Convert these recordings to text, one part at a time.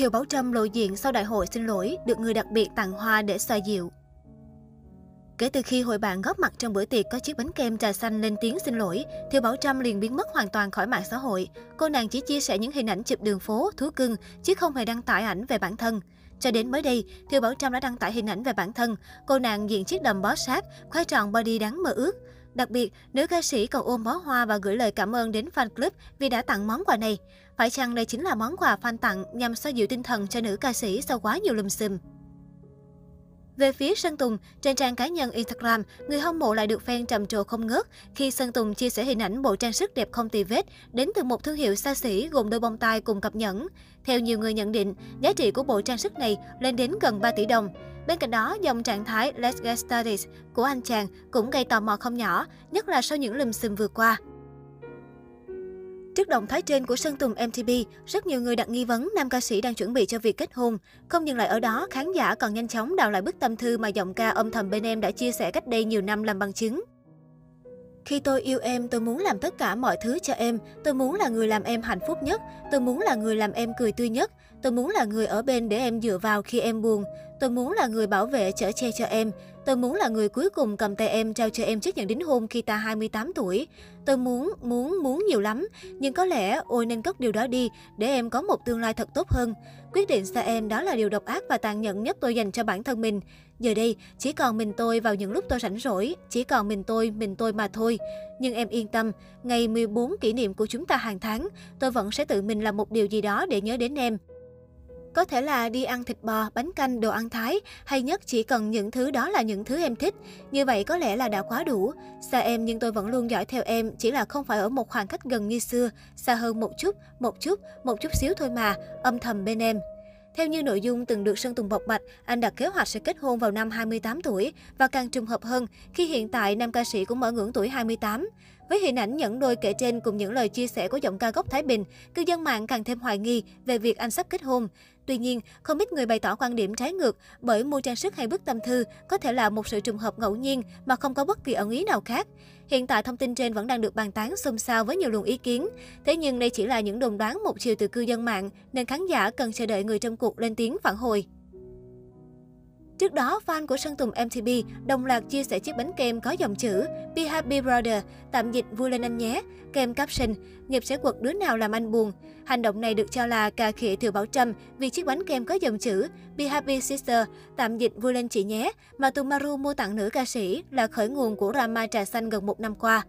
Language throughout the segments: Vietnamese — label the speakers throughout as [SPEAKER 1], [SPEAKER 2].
[SPEAKER 1] Thiều Bảo Trâm lộ diện sau đại hội xin lỗi, được người đặc biệt tặng hoa để xoa dịu. Kể từ khi hội bạn góp mặt trong bữa tiệc có chiếc bánh kem trà xanh lên tiếng xin lỗi, Thiều Bảo Trâm liền biến mất hoàn toàn khỏi mạng xã hội. Cô nàng chỉ chia sẻ những hình ảnh chụp đường phố, thú cưng, chứ không hề đăng tải ảnh về bản thân. Cho đến mới đây, Thiều Bảo Trâm đã đăng tải hình ảnh về bản thân. Cô nàng diện chiếc đầm bó sát, khoai tròn body đáng mơ ước. Đặc biệt, nữ ca sĩ còn ôm bó hoa và gửi lời cảm ơn đến fan club vì đã tặng món quà này. Phải chăng đây chính là món quà fan tặng nhằm xoa dịu tinh thần cho nữ ca sĩ sau quá nhiều lùm xùm? Về phía Sơn Tùng, trên trang cá nhân Instagram, người hâm mộ lại được fan trầm trồ không ngớt khi Sơn Tùng chia sẻ hình ảnh bộ trang sức đẹp không tì vết đến từ một thương hiệu xa xỉ gồm đôi bông tai cùng cặp nhẫn. Theo nhiều người nhận định, giá trị của bộ trang sức này lên đến gần 3 tỷ đồng. Bên cạnh đó, dòng trạng thái Let's Get Started của anh chàng cũng gây tò mò không nhỏ, nhất là sau những lùm xùm vừa qua. Trước động thái trên của Sơn Tùng MTP, rất nhiều người đặt nghi vấn nam ca sĩ đang chuẩn bị cho việc kết hôn. Không dừng lại ở đó, khán giả còn nhanh chóng đào lại bức tâm thư mà giọng ca âm thầm bên em đã chia sẻ cách đây nhiều năm làm bằng chứng. Khi tôi yêu em, tôi muốn làm tất cả mọi thứ cho em. Tôi muốn là người làm em hạnh phúc nhất. Tôi muốn là người làm em cười tươi nhất. Tôi muốn là người ở bên để em dựa vào khi em buồn. Tôi muốn là người bảo vệ chở che cho em. Tôi muốn là người cuối cùng cầm tay em trao cho em chiếc nhẫn đính hôn khi ta 28 tuổi. Tôi muốn, muốn, muốn nhiều lắm. Nhưng có lẽ ôi nên cất điều đó đi để em có một tương lai thật tốt hơn. Quyết định xa em đó là điều độc ác và tàn nhẫn nhất tôi dành cho bản thân mình. Giờ đây, chỉ còn mình tôi vào những lúc tôi rảnh rỗi, chỉ còn mình tôi, mình tôi mà thôi. Nhưng em yên tâm, ngày 14 kỷ niệm của chúng ta hàng tháng, tôi vẫn sẽ tự mình làm một điều gì đó để nhớ đến em. Có thể là đi ăn thịt bò, bánh canh, đồ ăn Thái, hay nhất chỉ cần những thứ đó là những thứ em thích. Như vậy có lẽ là đã quá đủ. Xa em nhưng tôi vẫn luôn dõi theo em, chỉ là không phải ở một khoảng cách gần như xưa, xa hơn một chút, một chút, một chút xíu thôi mà, âm thầm bên em. Theo như nội dung từng được Sơn Tùng bộc bạch, anh đặt kế hoạch sẽ kết hôn vào năm 28 tuổi và càng trùng hợp hơn khi hiện tại nam ca sĩ cũng ở ngưỡng tuổi 28. Với hình ảnh nhẫn đôi kể trên cùng những lời chia sẻ của giọng ca gốc Thái Bình, cư dân mạng càng thêm hoài nghi về việc anh sắp kết hôn. Tuy nhiên, không ít người bày tỏ quan điểm trái ngược bởi mua trang sức hay bức tâm thư có thể là một sự trùng hợp ngẫu nhiên mà không có bất kỳ ẩn ý nào khác. Hiện tại thông tin trên vẫn đang được bàn tán xôn xao với nhiều luồng ý kiến. Thế nhưng đây chỉ là những đồn đoán một chiều từ cư dân mạng nên khán giả cần chờ đợi người trong cuộc lên tiếng phản hồi. Trước đó, fan của Sơn Tùng MTP đồng loạt chia sẻ chiếc bánh kem có dòng chữ Be Happy Brother, tạm dịch vui lên anh nhé, kem caption, nghiệp sẽ quật đứa nào làm anh buồn. Hành động này được cho là cà khịa Thiều Bảo Trâm vì chiếc bánh kem có dòng chữ Be Happy Sister, tạm dịch vui lên chị nhé, mà Tumaru mua tặng nữ ca sĩ là khởi nguồn của drama trà xanh gần một năm qua.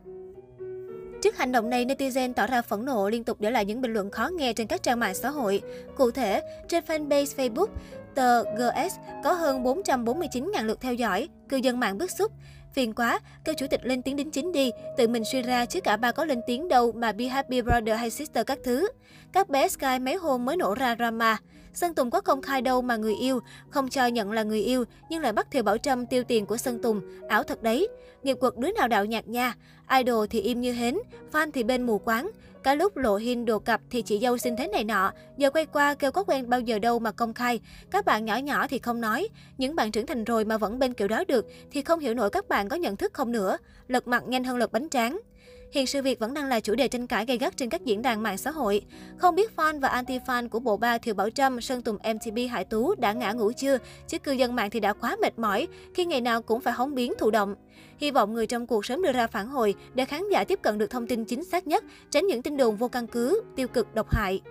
[SPEAKER 1] Trước hành động này, netizen tỏ ra phẫn nộ liên tục để lại những bình luận khó nghe trên các trang mạng xã hội. Cụ thể, trên fanpage Facebook, tờ GS có hơn 449.000 lượt theo dõi, cư dân mạng bức xúc. Phiền quá, kêu chủ tịch lên tiếng đính chính đi, tự mình suy ra chứ cả ba có lên tiếng đâu mà be happy brother hay sister các thứ. Các bé Sky mấy hôm mới nổ ra drama. Sơn Tùng có công khai đâu mà người yêu, không cho nhận là người yêu, nhưng lại bắt Thiều Bảo Trâm tiêu tiền của Sơn Tùng, ảo thật đấy. Nghiệp quật đứa nào đạo nhạc nha, idol thì im như hến, fan thì bên mù quáng. Cả lúc lộ hin đồ cặp thì chị dâu xin thế này nọ, giờ quay qua kêu có quen bao giờ đâu mà công khai. Các bạn nhỏ nhỏ thì không nói, những bạn trưởng thành rồi mà vẫn bên kiểu đó được thì không hiểu nổi các bạn có nhận thức không nữa. Lật mặt nhanh hơn lật bánh tráng. Hiện sự việc vẫn đang là chủ đề tranh cãi gay gắt trên các diễn đàn mạng xã hội. Không biết fan và anti-fan của bộ ba Thiều Bảo Trâm, Sơn Tùng MTB Hải Tú đã ngã ngủ chưa, chứ cư dân mạng thì đã quá mệt mỏi khi ngày nào cũng phải hóng biến thụ động. Hy vọng người trong cuộc sớm đưa ra phản hồi để khán giả tiếp cận được thông tin chính xác nhất, tránh những tin đồn vô căn cứ, tiêu cực độc hại.